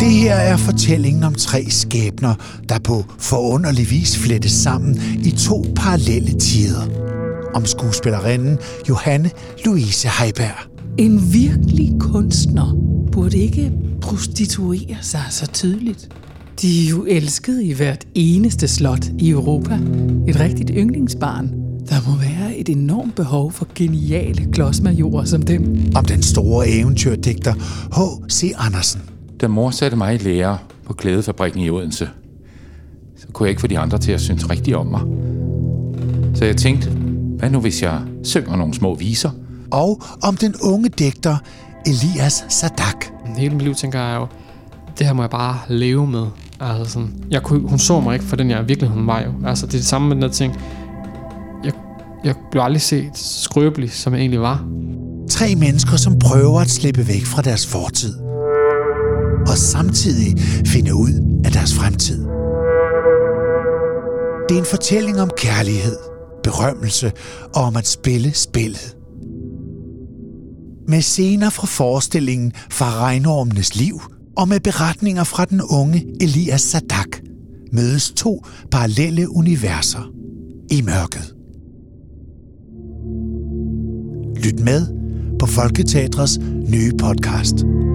Det her er fortællingen om tre skæbner, der på forunderlig vis flettes sammen i to parallelle tider. Om skuespillerinden Johanne Louise Heiberg. En virkelig kunstner burde ikke prostituere sig så tydeligt. De er jo elsket i hvert eneste slot i Europa. Et rigtigt yndlingsbarn. Der må være et enormt behov for geniale klodsmajorer som dem. Om den store eventyrdigter H.C. Andersen. Da mor satte mig i lære på klædefabrikken i Odense, så kunne jeg ikke få de andre til at synes rigtigt om mig. Så jeg tænkte, hvad nu hvis jeg synger nogle små viser? Og om den unge digter Elias Sadak. Hele mit liv tænker jeg jo, det her må jeg bare leve med. Altså sådan, jeg kunne, hun så mig ikke for den, jeg virkelig hun var jo. Altså det er det samme med den der ting. Jeg, jeg blev aldrig set skrøbelig, som jeg egentlig var. Tre mennesker, som prøver at slippe væk fra deres fortid. Og samtidig finde ud af deres fremtid. Det er en fortælling om kærlighed, berømmelse og om at spille spillet. Med scener fra forestillingen fra regnormenes liv og med beretninger fra den unge Elias Sadak mødes to parallelle universer i mørket. Lyt med på Folketeatrets nye podcast.